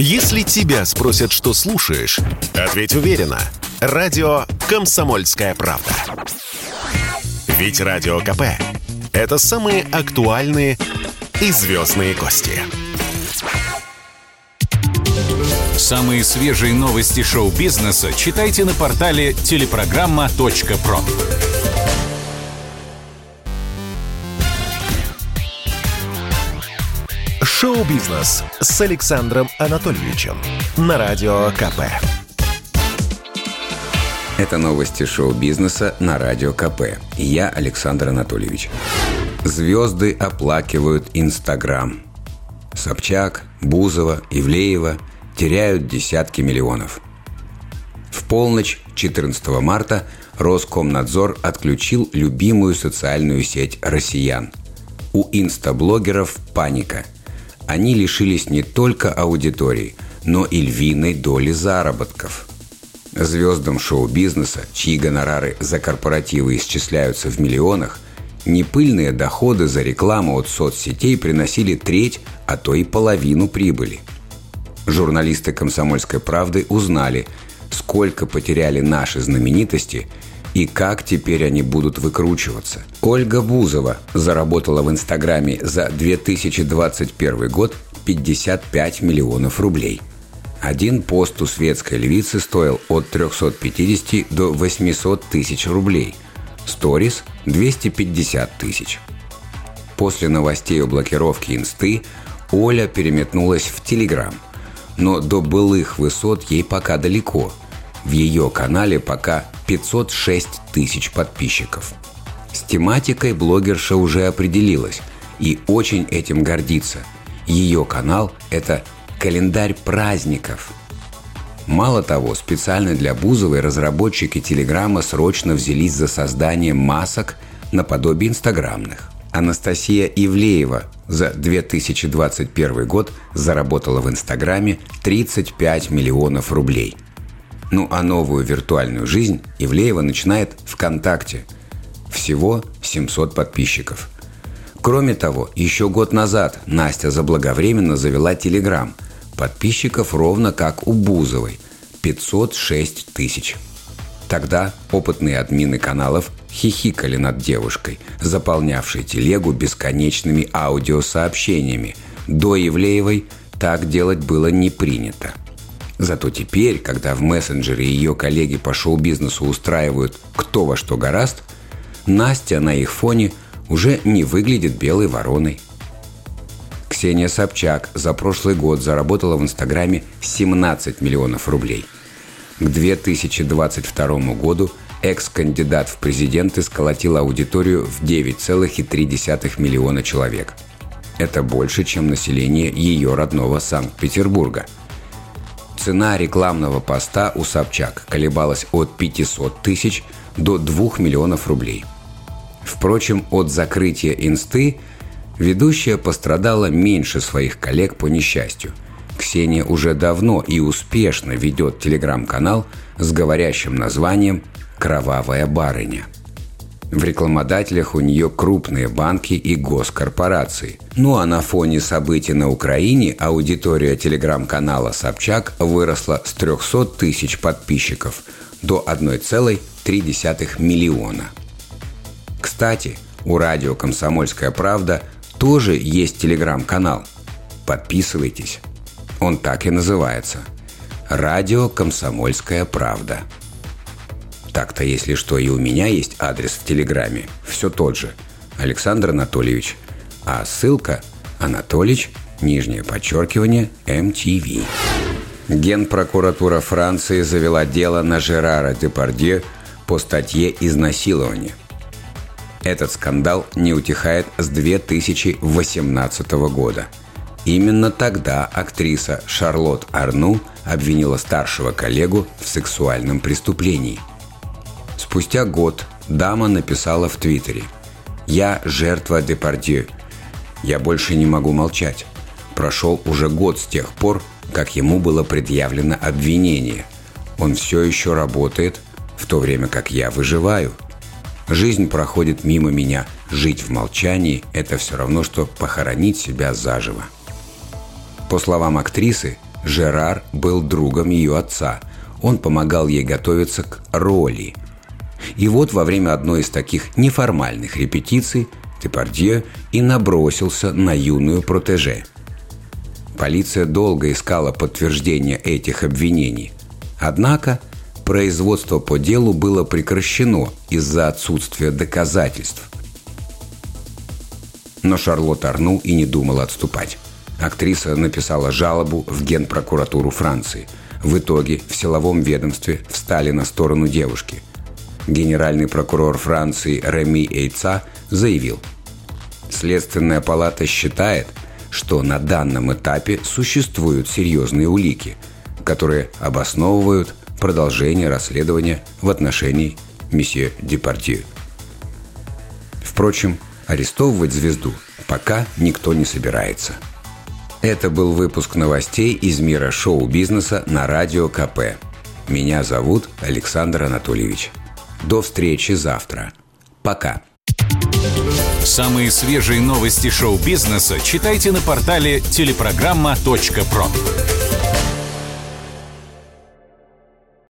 Если тебя спросят, что слушаешь, ответь уверенно. Радио «Комсомольская правда». Ведь Радио КП – это самые актуальные и звездные гости. Самые свежие новости шоу-бизнеса читайте на портале телепрограмма.про. Шоу-бизнес с Александром Анатольевичем на Радио КП. Это новости шоу-бизнеса на Радио КП. Я Александр Анатольевич. Звезды оплакивают Инстаграм. Собчак, Бузова, Ивлеева теряют десятки миллионов. В полночь 14 марта Роскомнадзор отключил любимую социальную сеть россиян. У инстаблогеров паника – они лишились не только аудитории, но и львиной доли заработков. Звездам шоу-бизнеса, чьи гонорары за корпоративы исчисляются в миллионах, непыльные доходы за рекламу от соцсетей приносили треть, а то и половину прибыли. Журналисты «Комсомольской правды» узнали, сколько потеряли наши знаменитости – и как теперь они будут выкручиваться. Ольга Бузова заработала в Инстаграме за 2021 год 55 миллионов рублей. Один пост у светской львицы стоил от 350 до 800 тысяч рублей. Сторис – 250 тысяч. После новостей о блокировке инсты Оля переметнулась в Телеграм. Но до былых высот ей пока далеко – в ее канале пока 506 тысяч подписчиков. С тематикой блогерша уже определилась и очень этим гордится. Ее канал – это календарь праздников. Мало того, специально для Бузовой разработчики Телеграма срочно взялись за создание масок наподобие инстаграмных. Анастасия Ивлеева за 2021 год заработала в Инстаграме 35 миллионов рублей – ну а новую виртуальную жизнь Ивлеева начинает ВКонтакте. Всего 700 подписчиков. Кроме того, еще год назад Настя заблаговременно завела Телеграм. Подписчиков ровно как у Бузовой – 506 тысяч. Тогда опытные админы каналов хихикали над девушкой, заполнявшей телегу бесконечными аудиосообщениями. До Евлеевой так делать было не принято – Зато теперь, когда в мессенджере ее коллеги по шоу-бизнесу устраивают кто во что гораст, Настя на их фоне уже не выглядит белой вороной. Ксения Собчак за прошлый год заработала в Инстаграме 17 миллионов рублей. К 2022 году экс-кандидат в президенты сколотил аудиторию в 9,3 миллиона человек. Это больше, чем население ее родного Санкт-Петербурга – Цена рекламного поста у Собчак колебалась от 500 тысяч до 2 миллионов рублей. Впрочем, от закрытия инсты ведущая пострадала меньше своих коллег по несчастью. Ксения уже давно и успешно ведет телеграм-канал с говорящим названием «Кровавая барыня». В рекламодателях у нее крупные банки и госкорпорации. Ну а на фоне событий на Украине аудитория телеграм-канала «Собчак» выросла с 300 тысяч подписчиков до 1,3 миллиона. Кстати, у радио «Комсомольская правда» тоже есть телеграм-канал. Подписывайтесь. Он так и называется. Радио «Комсомольская правда». Так-то, если что, и у меня есть адрес в Телеграме. Все тот же. Александр Анатольевич. А ссылка Анатолич, нижнее подчеркивание, MTV. Генпрокуратура Франции завела дело на Жерара Депардье по статье «Изнасилование». Этот скандал не утихает с 2018 года. Именно тогда актриса Шарлотт Арну обвинила старшего коллегу в сексуальном преступлении – Спустя год дама написала в Твиттере «Я жертва Депардье. Я больше не могу молчать. Прошел уже год с тех пор, как ему было предъявлено обвинение. Он все еще работает, в то время как я выживаю. Жизнь проходит мимо меня. Жить в молчании – это все равно, что похоронить себя заживо. По словам актрисы, Жерар был другом ее отца. Он помогал ей готовиться к роли. И вот во время одной из таких неформальных репетиций Депардье и набросился на юную протеже. Полиция долго искала подтверждение этих обвинений. Однако производство по делу было прекращено из-за отсутствия доказательств. Но Шарлотт Арну и не думала отступать. Актриса написала жалобу в Генпрокуратуру Франции. В итоге в силовом ведомстве встали на сторону девушки. Генеральный прокурор Франции Реми Эйца заявил, Следственная палата считает, что на данном этапе существуют серьезные улики, которые обосновывают продолжение расследования в отношении месье Депардье. Впрочем, арестовывать звезду пока никто не собирается. Это был выпуск новостей из мира шоу-бизнеса на Радио КП. Меня зовут Александр Анатольевич. До встречи завтра. Пока. Самые свежие новости шоу-бизнеса читайте на портале телепрограмма.про.